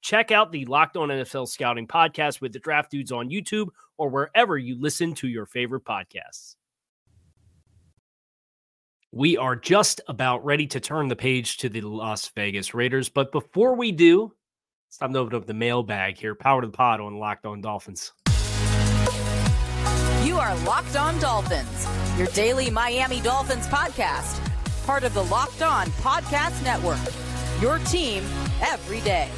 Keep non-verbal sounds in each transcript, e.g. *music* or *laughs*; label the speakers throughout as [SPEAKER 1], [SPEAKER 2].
[SPEAKER 1] Check out the Locked On NFL Scouting podcast with the Draft Dudes on YouTube or wherever you listen to your favorite podcasts. We are just about ready to turn the page to the Las Vegas Raiders. But before we do, it's time to open up the mailbag here. Power to the pod on Locked On Dolphins.
[SPEAKER 2] You are Locked On Dolphins, your daily Miami Dolphins podcast, part of the Locked On Podcast Network. Your team every day.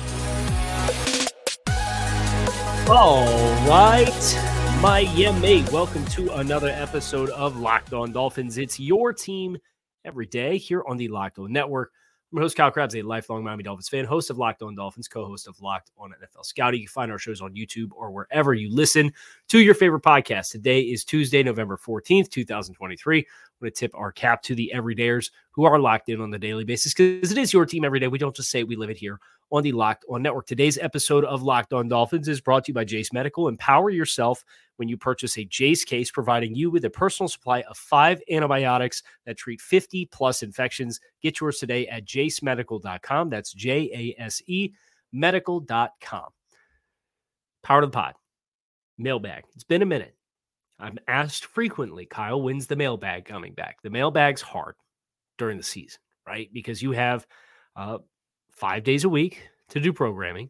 [SPEAKER 1] All right, my Miami. Welcome to another episode of Locked On Dolphins. It's your team every day here on the Locked On Network. I'm your host, Kyle Crabbs, a lifelong Miami Dolphins fan, host of Locked On Dolphins, co host of Locked On NFL Scouting. You can find our shows on YouTube or wherever you listen to your favorite podcast. Today is Tuesday, November 14th, 2023. I'm going to tip our cap to the everydayers who are locked in on the daily basis because it is your team every day. We don't just say we live it here on the Locked On Network. Today's episode of Locked On Dolphins is brought to you by Jase Medical. Empower yourself when you purchase a Jase case, providing you with a personal supply of five antibiotics that treat 50 plus infections. Get yours today at jasemedical.com. That's J A S E medical.com. Power to the pod. Mailbag. It's been a minute. I'm asked frequently, Kyle, when's the mailbag coming back? The mailbag's hard during the season, right? Because you have uh, five days a week to do programming.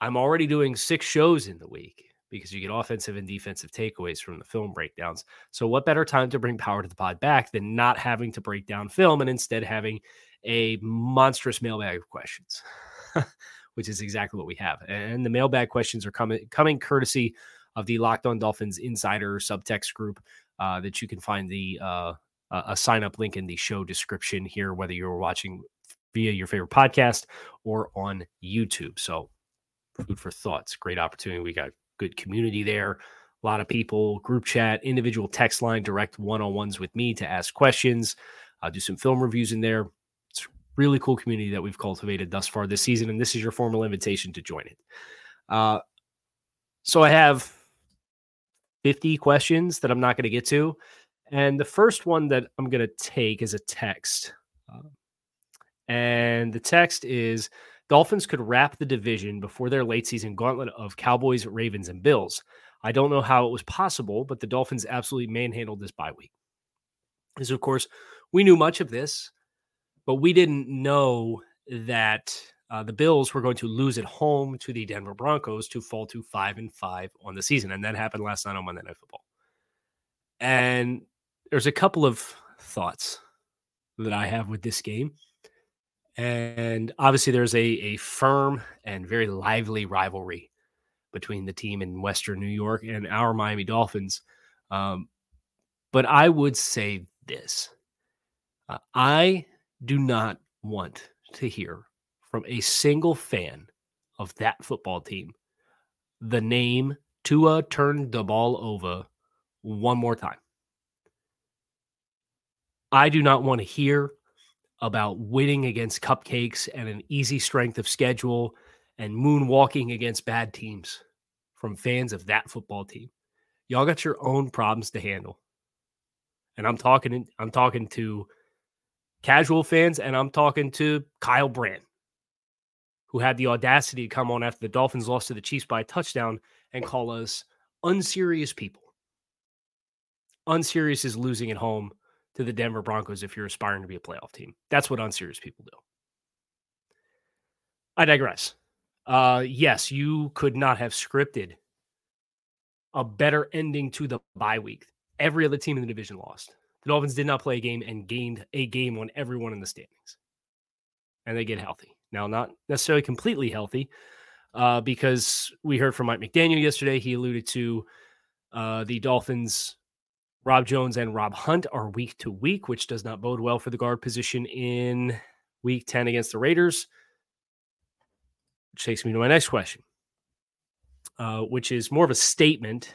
[SPEAKER 1] I'm already doing six shows in the week because you get offensive and defensive takeaways from the film breakdowns. So, what better time to bring power to the pod back than not having to break down film and instead having a monstrous mailbag of questions, *laughs* which is exactly what we have. And the mailbag questions are coming coming courtesy of the Locked On Dolphins Insider subtext group uh, that you can find the uh, a sign up link in the show description here, whether you're watching via your favorite podcast or on YouTube. So, food for thoughts. Great opportunity. We got good community there. A lot of people, group chat, individual text line, direct one on ones with me to ask questions. I'll do some film reviews in there. It's really cool community that we've cultivated thus far this season, and this is your formal invitation to join it. Uh, so I have 50 questions that I'm not going to get to. And the first one that I'm going to take is a text. Uh, and the text is Dolphins could wrap the division before their late season gauntlet of Cowboys, Ravens, and Bills. I don't know how it was possible, but the Dolphins absolutely manhandled this bye week. Because, of course, we knew much of this, but we didn't know that uh, the Bills were going to lose at home to the Denver Broncos to fall to five and five on the season. And that happened last night on Monday Night Football. And there's a couple of thoughts that I have with this game. And obviously, there's a, a firm and very lively rivalry between the team in Western New York and our Miami Dolphins. Um, but I would say this uh, I do not want to hear from a single fan of that football team the name Tua turned the ball over one more time. I do not want to hear about winning against cupcakes and an easy strength of schedule and moonwalking against bad teams from fans of that football team. Y'all got your own problems to handle. And I'm talking I'm talking to casual fans, and I'm talking to Kyle Brandt, who had the audacity to come on after the Dolphins lost to the Chiefs by a touchdown and call us unserious people. Unserious is losing at home to the Denver Broncos if you're aspiring to be a playoff team. That's what unserious people do. I digress. Uh, yes, you could not have scripted a better ending to the bye week. Every other team in the division lost. The Dolphins did not play a game and gained a game on everyone in the standings. And they get healthy. Now, not necessarily completely healthy, uh, because we heard from Mike McDaniel yesterday. He alluded to uh, the Dolphins, Rob Jones and Rob Hunt are week to week, which does not bode well for the guard position in week 10 against the Raiders. Which takes me to my next question, uh, which is more of a statement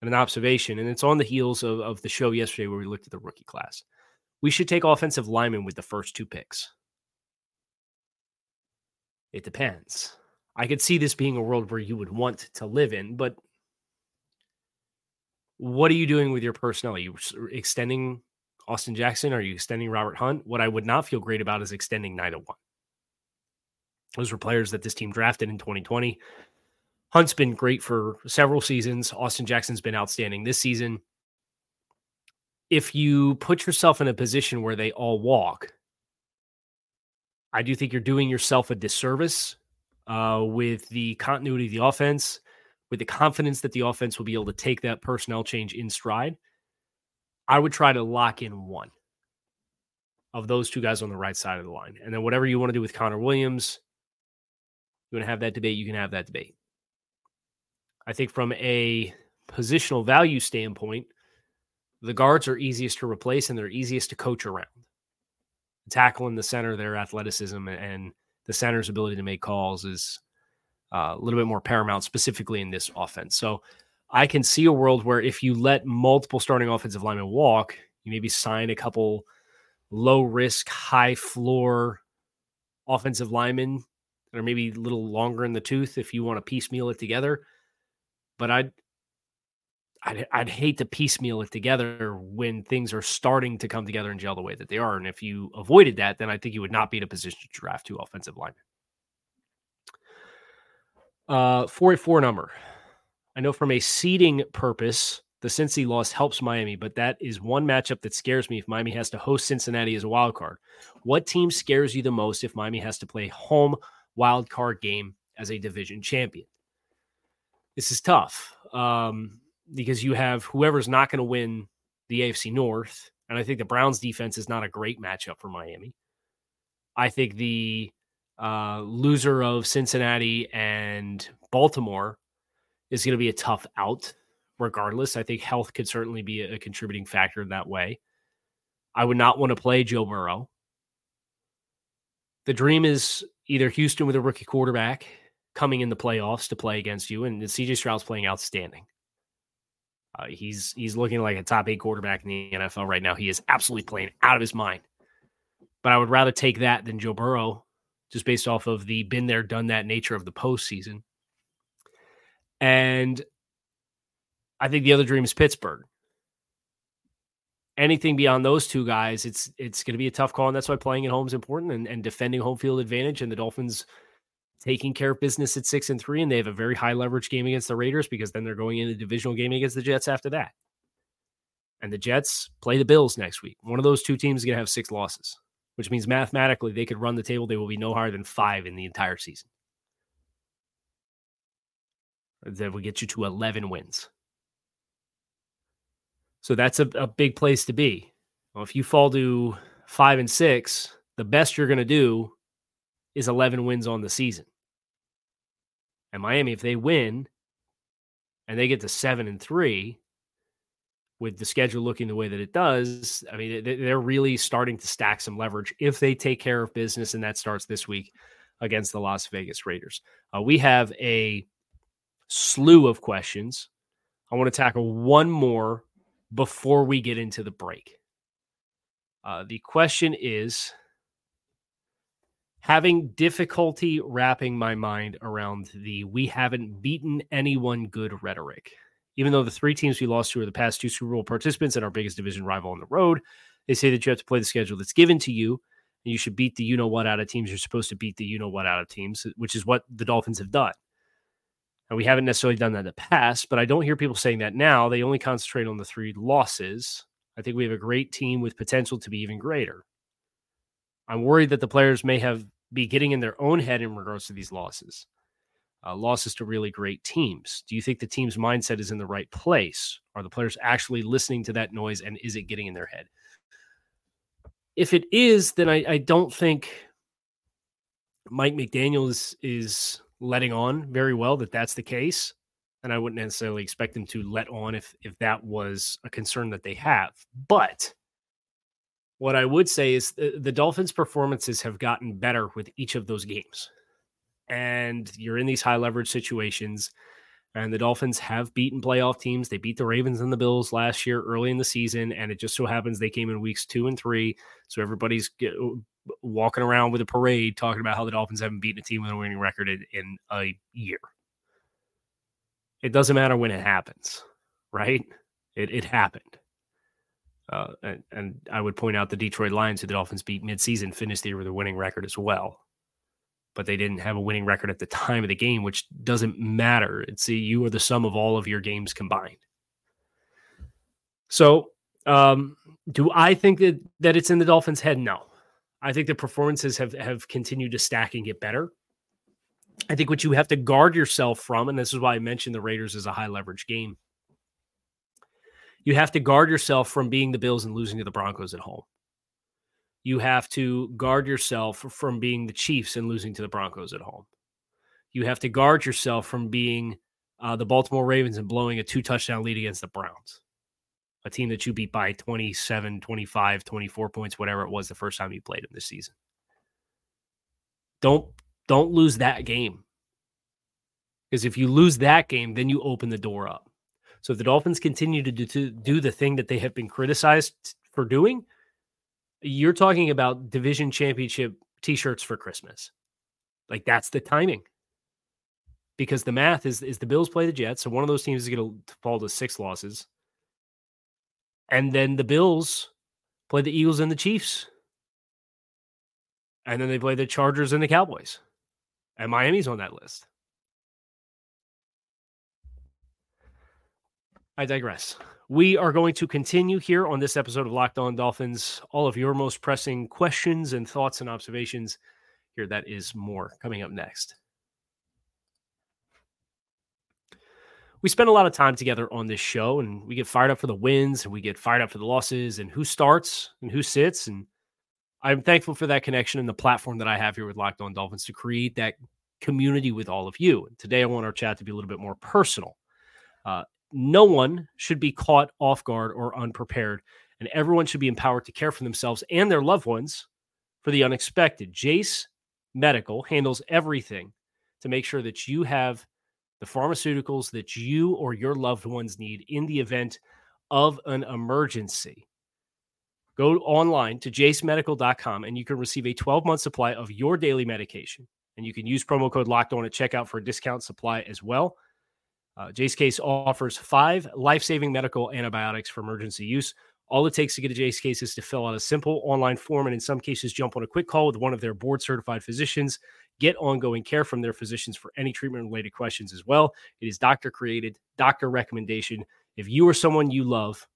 [SPEAKER 1] and an observation. And it's on the heels of, of the show yesterday where we looked at the rookie class. We should take offensive linemen with the first two picks. It depends. I could see this being a world where you would want to live in, but what are you doing with your personnel? Are you extending Austin Jackson? Are you extending Robert Hunt? What I would not feel great about is extending neither one. Those were players that this team drafted in 2020. Hunt's been great for several seasons. Austin Jackson's been outstanding this season. If you put yourself in a position where they all walk, I do think you're doing yourself a disservice uh, with the continuity of the offense, with the confidence that the offense will be able to take that personnel change in stride. I would try to lock in one of those two guys on the right side of the line. And then whatever you want to do with Connor Williams, you want to have that debate, you can have that debate. I think from a positional value standpoint, the guards are easiest to replace and they're easiest to coach around. tackle in the center, their athleticism and the center's ability to make calls is uh, a little bit more paramount, specifically in this offense. So I can see a world where if you let multiple starting offensive linemen walk, you maybe sign a couple low risk, high floor offensive linemen that are maybe a little longer in the tooth if you want to piecemeal it together. But I'd I'd, I'd hate to piecemeal it together when things are starting to come together and gel the way that they are. And if you avoided that, then I think you would not be in a position to draft two offensive linemen. Uh, 484 number. I know from a seeding purpose, the Cincy loss helps Miami, but that is one matchup that scares me if Miami has to host Cincinnati as a wild card. What team scares you the most if Miami has to play home wild card game as a division champion? This is tough. Um, because you have whoever's not going to win the AFC North. And I think the Browns defense is not a great matchup for Miami. I think the uh, loser of Cincinnati and Baltimore is going to be a tough out, regardless. I think health could certainly be a, contributing factor that way. I would not want to play Joe Burrow. The dream is either Houston with a rookie quarterback coming in the playoffs to play against you, and CJ Stroud's playing outstanding. Uh, he's he's looking like a top eight quarterback in the NFL right now. He is absolutely playing out of his mind. But I would rather take that than Joe Burrow, just based off of the been there, done that nature of the postseason. And I think the other dream is Pittsburgh. Anything beyond those two guys, it's it's going to be a tough call, and that's why playing at home is important and, and defending home field advantage. And the Dolphins taking care of business at six and three, and they have a very high leverage game against the Raiders because then they're going into a divisional game against the Jets after that. And the Jets play the Bills next week. One of those two teams is going to have six losses, which means mathematically they could run the table. They will be no higher than five in the entire season. That will get you to 11 wins. So that's a, a big place to be. Well, if you fall to five and six, the best you're going to do is 11 wins on the season. And Miami, if they win and they get to seven and three, with the schedule looking the way that it does, I mean, they're really starting to stack some leverage if they take care of business, and that starts this week against the Las Vegas Raiders. Uh, we have a slew of questions. I want to tackle one more before we get into the break. Uh, the question is having difficulty wrapping my mind around the we haven't beaten anyone good rhetoric. Even though the three teams we lost to are the past two Super Bowl participants and our biggest division rival on the road, They say that you have to play the schedule that's given to you, and you should beat the you know what out of teams. You're supposed to beat the you know what out of teams, which is what the Dolphins have done. And we haven't necessarily done that in the past, but I don't hear people saying that now. They only concentrate on the three losses. I think we have a great team with potential to be even greater. I'm worried that the players may have be getting in their own head in regards to these losses. Uh, losses to really great teams. Do you think the team's mindset is in the right place? Are the players actually listening to that noise and is it getting in their head? If it is, then I, I don't think Mike McDaniel is, is letting on very well that that's the case. And I wouldn't necessarily expect them to let on if if that was a concern that they have. But what I would say is the, the Dolphins' performances have gotten better with each of those games. And you're in these high leverage situations. And the Dolphins have beaten playoff teams. They beat the Ravens and the Bills last year early in the season. And it just so happens they came in weeks two and three. So everybody's get, walking around with a parade talking about how the Dolphins haven't beaten a team with a winning record in, in a year. It doesn't matter when it happens, right? It, it happened. Uh, and, and, I would point out the Detroit Lions, who the Dolphins beat midseason, finished the year with a winning record as well. But they didn't have a winning record at the time of the game, which doesn't matter. It's you are the sum of all of your games combined. So, um, do I think that that it's in the Dolphins' head? No. I think the performances have have continued to stack and get better. I think what you have to guard yourself from, and this is why I mentioned the Raiders as a high leverage game. You have to guard yourself from being the Bills and losing to the Broncos at home. You have to guard yourself from being the Chiefs and losing to the Broncos at home. You have to guard yourself from being uh, the Baltimore Ravens and blowing a two touchdown lead against the Browns a team that you beat by 27, 25, 24 points, whatever it was the first time you played them this season. Don't don't lose that game. Because if you lose that game, then you open the door up. So if the Dolphins continue to do, to do the thing that they have been criticized for doing, you're talking about division championship t-shirts for Christmas. Like that's the timing. Because the math is is the Bills play the Jets, so one of those teams is going to fall to six losses. And then the Bills play the Eagles and the Chiefs. And then they play the Chargers and the Cowboys. And Miami's on that list. I digress. We are going to continue here on this episode of Locked On Dolphins. All of your most pressing questions and thoughts and observations. Here, that is more coming up next. we spend a lot of time together on this show and we get fired up for the wins and we get fired up for the losses and who starts and who sits. And I'm thankful for that connection and the platform that I have here with Locked On Dolphins to create that community with all of you. Today I want our chat to be a little bit more personal. Uh, no one should be caught off guard or unprepared, and everyone should be empowered to care for themselves and their loved ones for the unexpected. Jase Medical handles everything to make sure that you have the pharmaceuticals that you or your loved ones need in the event of an emergency. Go online to jasemedical.com and you can receive a 12 month supply of your daily medication. And you can use promo code locked on at checkout for a discount supply as well. Uh, Jase Case offers five life saving medical antibiotics for emergency use. All it takes to get a Jase Case is to fill out a simple online form and, in some cases, jump on a quick call with one of their board certified physicians get ongoing care from their physicians for any treatment related questions as well. It is doctor created, doctor recommendation. If you or someone you love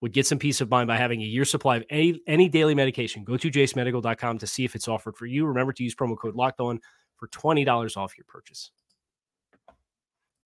[SPEAKER 1] would get some peace of mind by having a year supply of any any daily medication, go to jasemedical.com to see if it's offered for you. Remember to use promo code locked on for $20 off your purchase.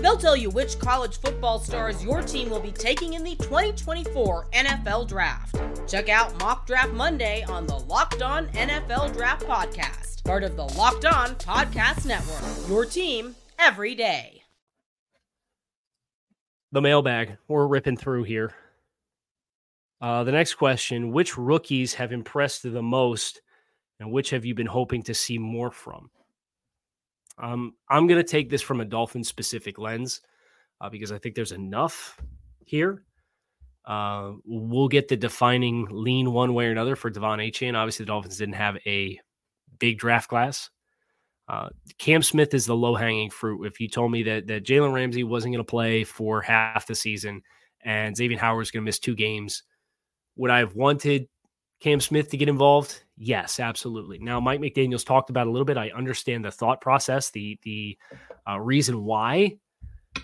[SPEAKER 3] They'll tell you which college football stars your team will be taking in the 2024 NFL Draft. Check out Mock Draft Monday on the Locked On NFL Draft Podcast, part of the Locked On Podcast Network. Your team every day.
[SPEAKER 1] The mailbag. We're ripping through here. Uh, the next question Which rookies have impressed the most, and which have you been hoping to see more from? Um, I'm going to take this from a Dolphin specific lens uh, because I think there's enough here. Uh, we'll get the defining lean one way or another for De'Von Achane. Obviously, the Dolphins didn't have a big draft class. Uh, Cam Smith is the low hanging fruit. If you told me that that Jalen Ramsey wasn't going to play for half the season and Xavier Howard was going to miss two games, would I have wanted Cam Smith to get involved? Yes, absolutely. Now, Mike McDaniel's talked about a little bit. I understand the thought process, the the uh, reason why,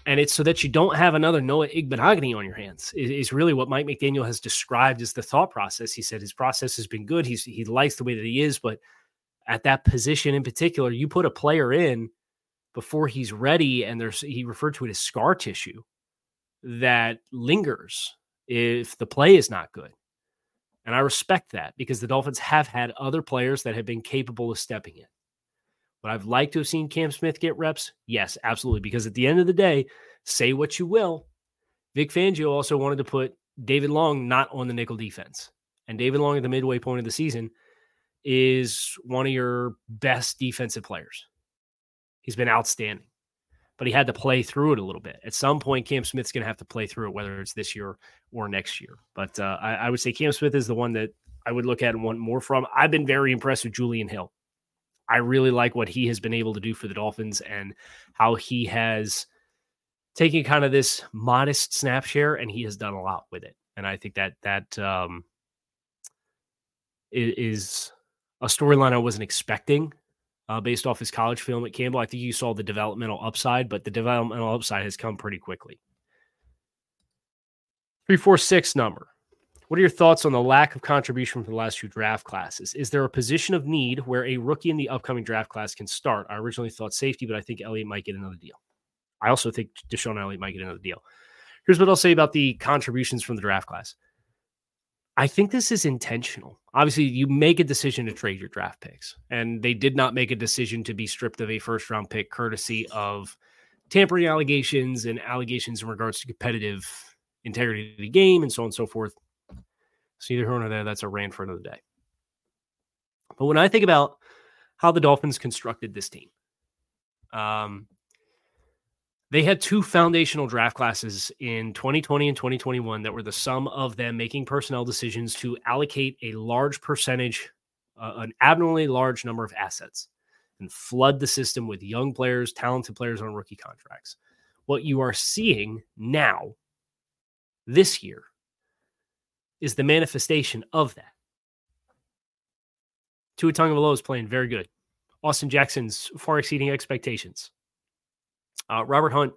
[SPEAKER 1] and it's so that you don't have another Noah Igbinoghene on your hands. Is, is really what Mike McDaniel has described as the thought process. He said his process has been good. He's he likes the way that he is, but at that position in particular, you put a player in before he's ready, and there's he referred to it as scar tissue that lingers if the play is not good. And I respect that because the Dolphins have had other players that have been capable of stepping in. But I've liked to have seen Cam Smith get reps? Yes, absolutely. Because at the end of the day, say what you will, Vic Fangio also wanted to put David Long not on the nickel defense. And David Long at the midway point of the season is one of your best defensive players. He's been outstanding, but he had to play through it a little bit. At some point, Cam Smith's going to have to play through it, whether it's this year or next year. But uh, I, I would say Cam Smith is the one that I would look at and want more from. I've been very impressed with Julian Hill. I really like what he has been able to do for the Dolphins and how he has taken kind of this modest snap share and he has done a lot with it. And I think that that um, is a storyline I wasn't expecting uh, based off his college film at Campbell. I think you saw the developmental upside, but the developmental upside has come pretty quickly. 346 number. What are your thoughts on the lack of contribution from the last two draft classes? Is there a position of need where a rookie in the upcoming draft class can start? I originally thought safety, but I think Elliott might get another deal. I also think DeShon Elliott might get another deal. Here's what I'll say about the contributions from the draft class. I think this is intentional. Obviously, you make a decision to trade your draft picks, and they did not make a decision to be stripped of a first round pick courtesy of tampering allegations and allegations in regards to competitive integrity of the game and so on and so forth. So either here or there, that's a rant for another day. But when I think about how the Dolphins constructed this team, um, they had two foundational draft classes in 2020 and 2021 that were the sum of them making personnel decisions to allocate a large percentage, uh, an abnormally large number of assets and flood the system with young players, talented players on rookie contracts. What you are seeing now, this year, is the manifestation of that. Tua Tagovailoa is playing very good. Austin Jackson's far exceeding expectations. Uh, Robert Hunt,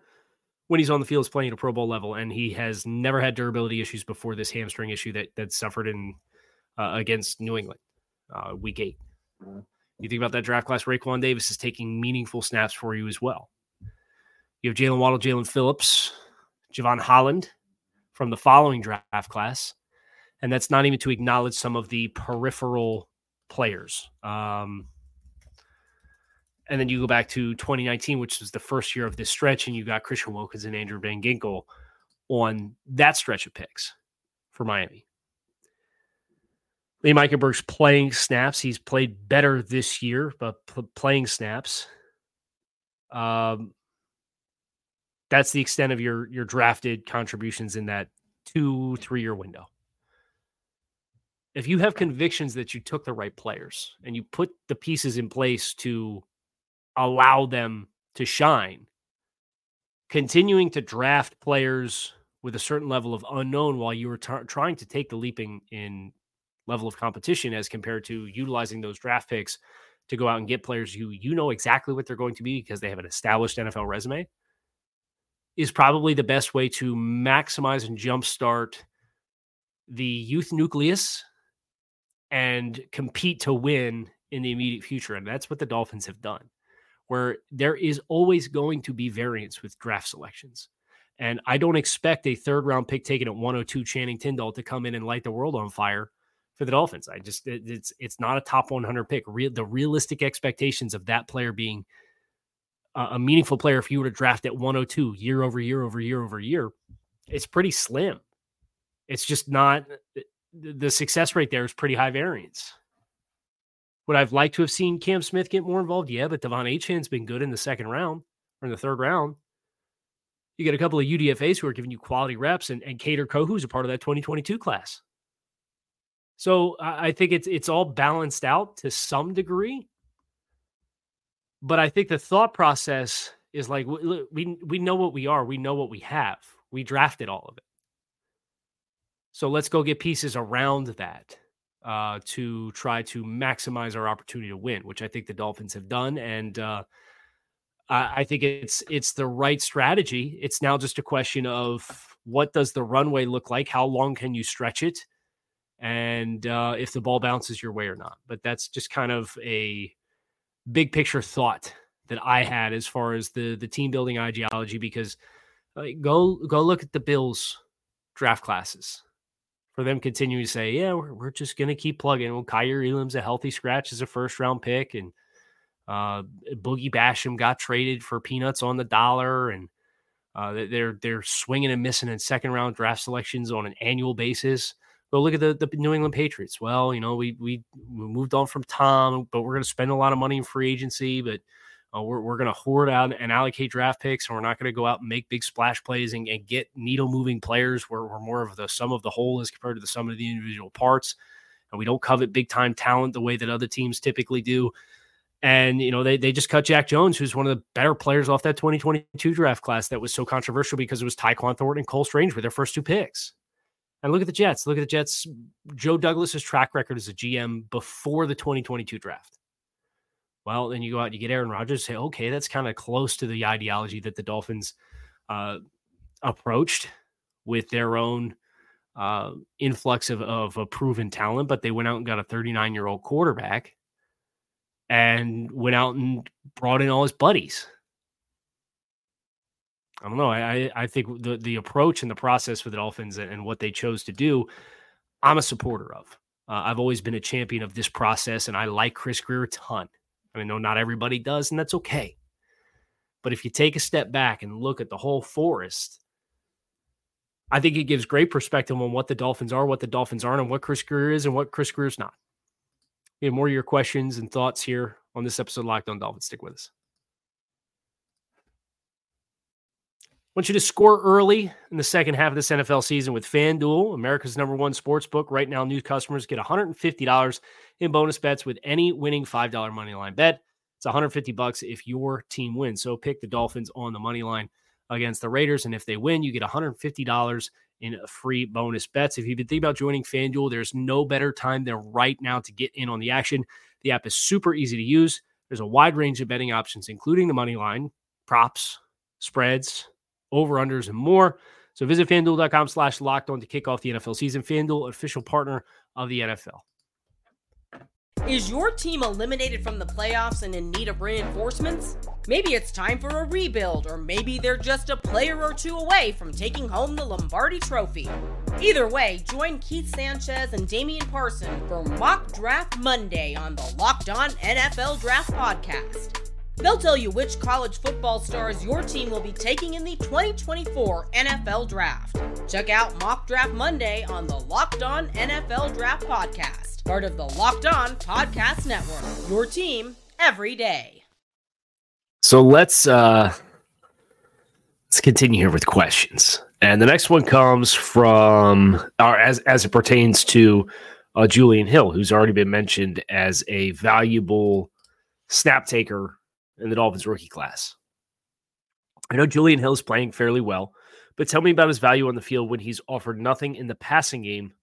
[SPEAKER 1] when he's on the field, is playing at a Pro Bowl level, and he has never had durability issues before this hamstring issue that that suffered in uh, against New England, uh, Week 8 You think about that draft class, Raekwon Davis is taking meaningful snaps for you as well. You have Jaylen Waddle, Jaelan Phillips, Jevon Holland from the following draft class, and that's not even to acknowledge some of the peripheral players. Um, and then you go back to 2019, which was the first year of this stretch, and you got Christian Wilkins and Andrew Van Ginkel on that stretch of picks for Miami. Lee Eichenberg's playing snaps. He's played better this year, but playing snaps. Um, that's the extent of your your drafted contributions in that two three year window. If you have convictions that you took the right players and you put the pieces in place to allow them to shine. Continuing to draft players with a certain level of unknown while you were t- trying to take the leaping in level of competition as compared to utilizing those draft picks to go out and get players who you know exactly what they're going to be because they have an established NFL resume is probably the best way to maximize and jumpstart the youth nucleus and compete to win in the immediate future. And that's what the Dolphins have done where there is always going to be variance with draft selections. And I don't expect a third round pick taken at 102 Channing Tindall to come in and light the world on fire for the Dolphins. I just it, it's it's not a top 100 pick. Real, the realistic expectations of that player being a, a meaningful player if you were to draft at 102 year over year over year over year, it's pretty slim. It's just not the success rate there is pretty high variance. Would I've liked to have seen Cam Smith get more involved? Yeah, but De'Von Achane's been good in the second round or in the third round. You get a couple of UDFAs who are giving you quality reps, and, and Kader Kohou, who's a part of that 2022 class. So I think it's it's all balanced out to some degree. But I think the thought process is like we we know what we are, we know what we have. We drafted all of it. So let's go get pieces around that uh, to try to maximize our opportunity to win, which I think the Dolphins have done, and uh, I, I think it's it's the right strategy. It's now just a question of what does the runway look like? How long can you stretch it? And uh, if the ball bounces your way or not. But that's just kind of a big picture thought that I had as far as the the team building ideology. Because uh, go go look at the Bills draft classes for them continuing to say, yeah, we're, we're just going to keep plugging. Well, Kaiir Elam's a healthy scratch as a first round pick, and uh, Boogie Basham got traded for peanuts on the dollar, and uh, they're they're swinging and missing in second round draft selections on an annual basis. But look at the, the New England Patriots. Well, you know, we, we we moved on from Tom, but we're going to spend a lot of money in free agency, but uh, we're, we're going to hoard out and allocate draft picks, and we're not going to go out and make big splash plays and, and get needle moving players. We're, we're more of the sum of the whole as compared to the sum of the individual parts. And we don't covet big time talent the way that other teams typically do. And, you know, they, they just cut Jack Jones, who's one of the better players off that 2022 draft class that was so controversial because it was Tyquan Thornton and Cole Strange with their first two picks. And look at the Jets. Look at the Jets. Joe Douglas's track record as a GM before the 2022 draft. Well, then you go out and you get Aaron Rodgers. Say, okay, that's kind of close to the ideology that the Dolphins uh, approached with their own uh, influx of, of a proven talent, but they went out and got a 39 year old quarterback and went out and brought in all his buddies. I don't know. I I think the the approach and the process for the Dolphins and, what they chose to do, I'm a supporter of. Uh, I've always been a champion of this process, and I like Chris Grier a ton. I know not everybody does, and that's okay. But if you take a step back and look at the whole forest, I think it gives great perspective on what the Dolphins are, what the Dolphins aren't, and what Chris Grier is and what Chris Grier is not. We have more of your questions and thoughts here on this episode of Locked On Dolphins. Stick with us. Want you to score early in the second half of this NFL season with FanDuel, America's number one sports book. Right now, new customers get $150 in bonus bets with any winning $5 money line bet. It's 150 bucks if your team wins. So pick the Dolphins on the money line against the Raiders, and if they win, you get $150 in free bonus bets. If you've been thinking about joining FanDuel, there's no better time than right now to get in on the action. The app is super easy to use. There's a wide range of betting options, including the money line, props, spreads, over-unders, and more. So visit fanduel.com slash locked on to kick off the NFL season. FanDuel, official partner of the NFL.
[SPEAKER 3] Is your team eliminated from the playoffs and in need of reinforcements? Maybe it's time for a rebuild, or maybe they're just a player or two away from taking home the Lombardi Trophy. Either way, join Keith Sanchez and Damian Parson for Mock Draft Monday on the Locked On NFL Draft Podcast. They'll tell you which college football stars your team will be taking in the 2024 NFL Draft. Check out Mock Draft Monday on the Locked On NFL Draft Podcast part of the Locked On Podcast Network. Your team every day.
[SPEAKER 1] So let's uh let's continue here with questions. And the next one comes from or as as it pertains to uh, Julian Hill, who's already been mentioned as a valuable snap taker in the Dolphins rookie class. I know Julian Hill is playing fairly well, but tell me about his value on the field when he's offered nothing in the passing game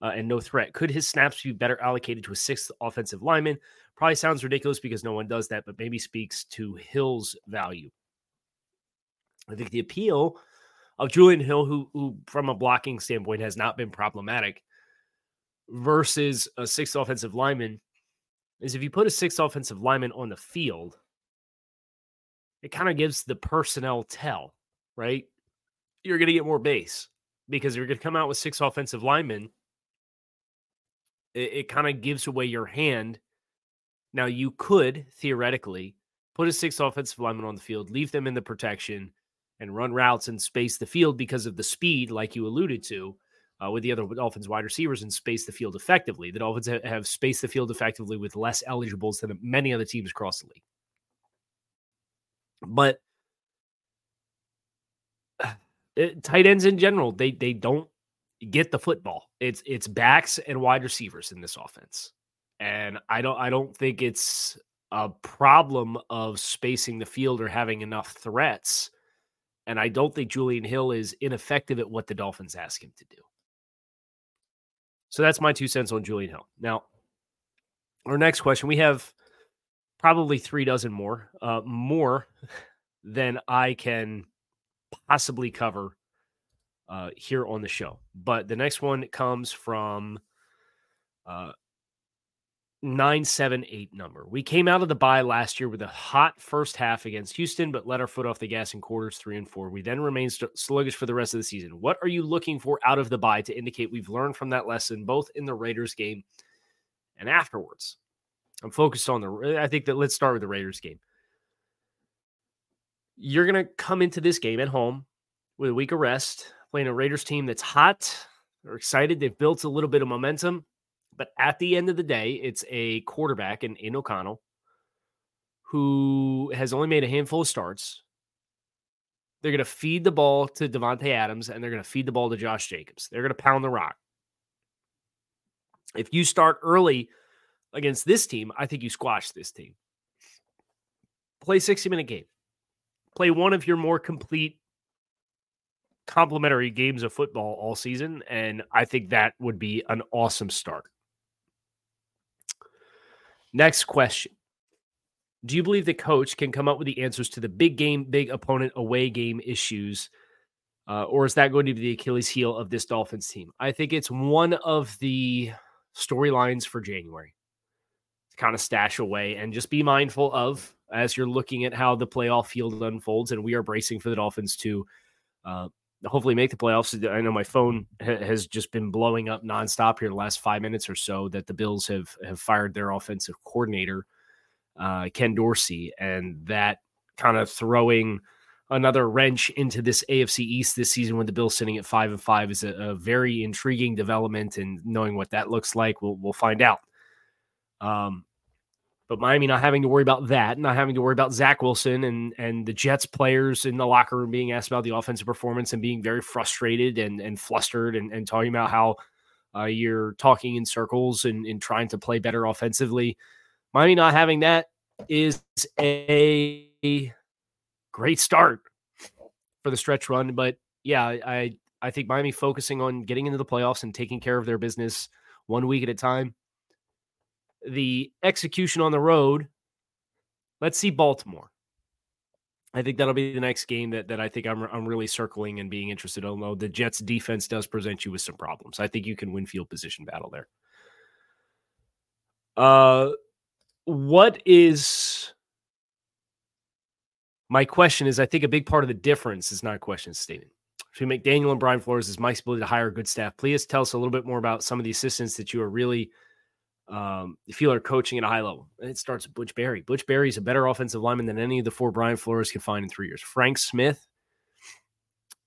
[SPEAKER 1] uh, and no threat. Could his snaps be better allocated to a sixth offensive lineman? Probably sounds ridiculous because no one does that, but maybe speaks to Hill's value. I think the appeal of Julian Hill, who, who from a blocking standpoint has not been problematic, versus a sixth offensive lineman, is if you put a sixth offensive lineman on the field, it kind of gives the personnel tell, right? You're going to get more base because you're going to come out with six offensive linemen it, it kind of gives away your hand. Now, you could theoretically put a six offensive lineman on the field, leave them in the protection, and run routes and space the field because of the speed, like you alluded to, uh, with the other Dolphins wide receivers and space the field effectively. The Dolphins have, have spaced the field effectively with less eligibles than many other teams across the league. But it, tight ends in general, they they don't get the football. It's it's backs and wide receivers in this offense. And I don't I don't think it's a problem of spacing the field or having enough threats. And I don't think Julian Hill is ineffective at what the Dolphins ask him to do. So that's my two cents on Julian Hill. Now, our next question we have probably three dozen more, uh, more than I can possibly cover uh, here on the show. But the next one comes from uh, 978 number. We came out of the bye last year with a hot first half against Houston, but let our foot off the gas in quarters three and four. We then remained sluggish for the rest of the season. What are you looking for out of the bye to indicate we've learned from that lesson, both in the Raiders game and afterwards? I'm focused on the, I think that let's start with the Raiders game. You're going to come into this game at home with a week of rest, playing a Raiders team that's hot. They're excited. They've built a little bit of momentum. But at the end of the day, it's a quarterback in, in O'Connell who has only made a handful of starts. They're going to feed the ball to Davante Adams and they're going to feed the ball to Josh Jacobs. They're going to pound the rock. If you start early against this team, I think you squash this team. Play 60 minute game. Play one of your more complete complementary games of football all season. And I think that would be an awesome start. Next question. Do you believe the coach can come up with the answers to the big game, big opponent away game issues? Uh, or is that going to be the Achilles heel of this Dolphins team? I think it's one of the storylines for January kind of stash away and just be mindful of as you're looking at how the playoff field unfolds. And we are bracing for the Dolphins to uh, hopefully make the playoffs. I know my phone ha- has just been blowing up nonstop here the last five minutes or so that the Bills have have fired their offensive coordinator, uh, Ken Dorsey, and that kind of throwing another wrench into this AFC East this season with the Bills sitting at five and five is a, a very intriguing development, and knowing what that looks like, we'll we'll find out. Um, but Miami not having to worry about that, not having to worry about Zach Wilson and and the Jets players in the locker room being asked about the offensive performance and being very frustrated and and flustered and, and talking about how uh, you're talking in circles and, and trying to play better offensively. Miami not having that is a great start for the stretch run. But yeah, I I think Miami focusing on getting into the playoffs and taking care of their business one week at a time the execution on the road, let's see Baltimore. I think that'll be the next game that, that I think I'm, I'm really circling and being interested. Although the Jets defense does present you with some problems, I think you can win field position battle there. Uh, what is my question? Is I think a big part of the difference is not a question, statement between McDaniel and Brian Flores is Mike's ability to hire good staff. Please tell us a little bit more about some of the assistants that you are really um, you feel are coaching at a high level. It starts with Butch Barry. Butch Barry is a better offensive lineman than any of the four Brian Flores could find in three years. Frank Smith,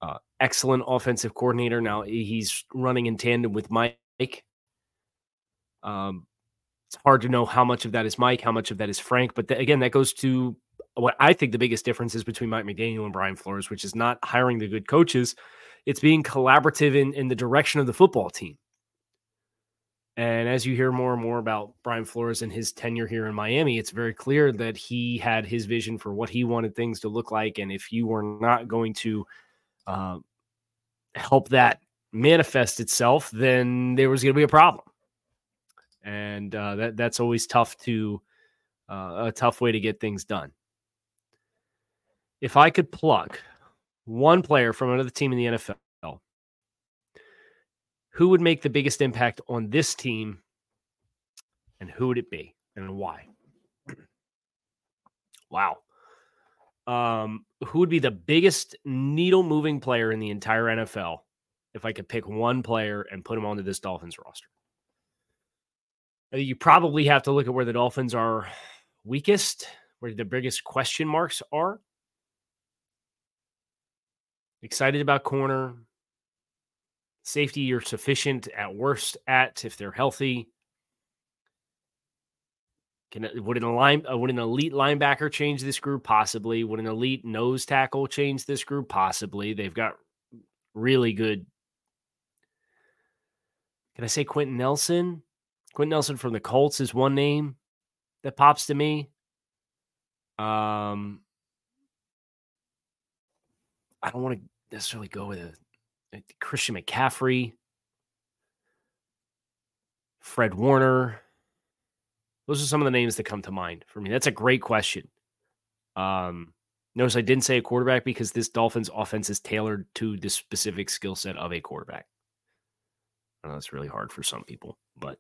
[SPEAKER 1] uh, excellent offensive coordinator. Now he's running in tandem with Mike. Um, it's hard to know how much of that is Mike, how much of that is Frank. But th- again, that goes to what I think the biggest difference is between Mike McDaniel and Brian Flores, which is not hiring the good coaches. It's being collaborative in, in the direction of the football team. And as you hear more and more about Brian Flores and his tenure here in Miami, it's very clear that he had his vision for what he wanted things to look like. And if you were not going to uh, help that manifest itself, then there was going to be a problem. And uh, that that's always tough to uh, a tough way to get things done. If I could pluck one player from another team in the NFL who would make the biggest impact on this team and who would it be and why? *clears throat* wow. Um, who would be the biggest needle moving player in the entire NFL if I could pick one player and put him onto this Dolphins roster? You probably have to look at where the Dolphins are weakest, where the biggest question marks are. Excited about corner, Safety, you're sufficient at worst at if they're healthy. Can would an line uh, would an elite linebacker change this group? Possibly. Would an elite nose tackle change this group? Possibly. They've got really good. Can I say Quenton Nelson? Quenton Nelson from the Colts is one name that pops to me. Um, I don't want to necessarily go with a Christian McCaffrey, Fred Warner. Those are some of the names that come to mind for me. That's a great question. Um, notice I didn't say a quarterback because this Dolphins offense is tailored to the specific skill set of a quarterback. I know that's really hard for some people, but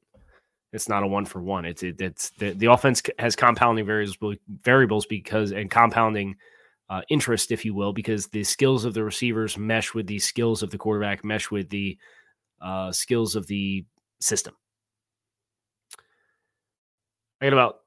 [SPEAKER 1] it's not a one for one. It's it, it's the, the offense has compounding variables variables because and compounding uh, interest, if you will, because the skills of the receivers mesh with the skills of the quarterback, mesh with the uh, skills of the system. I got about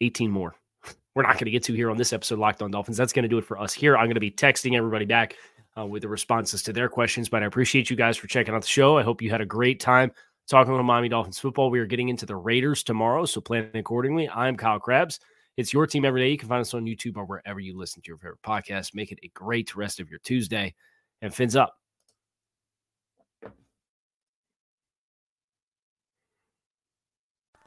[SPEAKER 1] 18 more. *laughs* We're not going to get to here on this episode, Locked On Dolphins. That's going to do it for us here. I'm going to be texting everybody back uh, with the responses to their questions, but I appreciate you guys for checking out the show. I hope you had a great time talking about Miami Dolphins football. We are getting into the Raiders tomorrow, so plan accordingly. I'm Kyle Crabbs. It's your team every day. You can find us on YouTube or wherever you listen to your favorite podcast. Make it a great rest of your Tuesday. And fins up.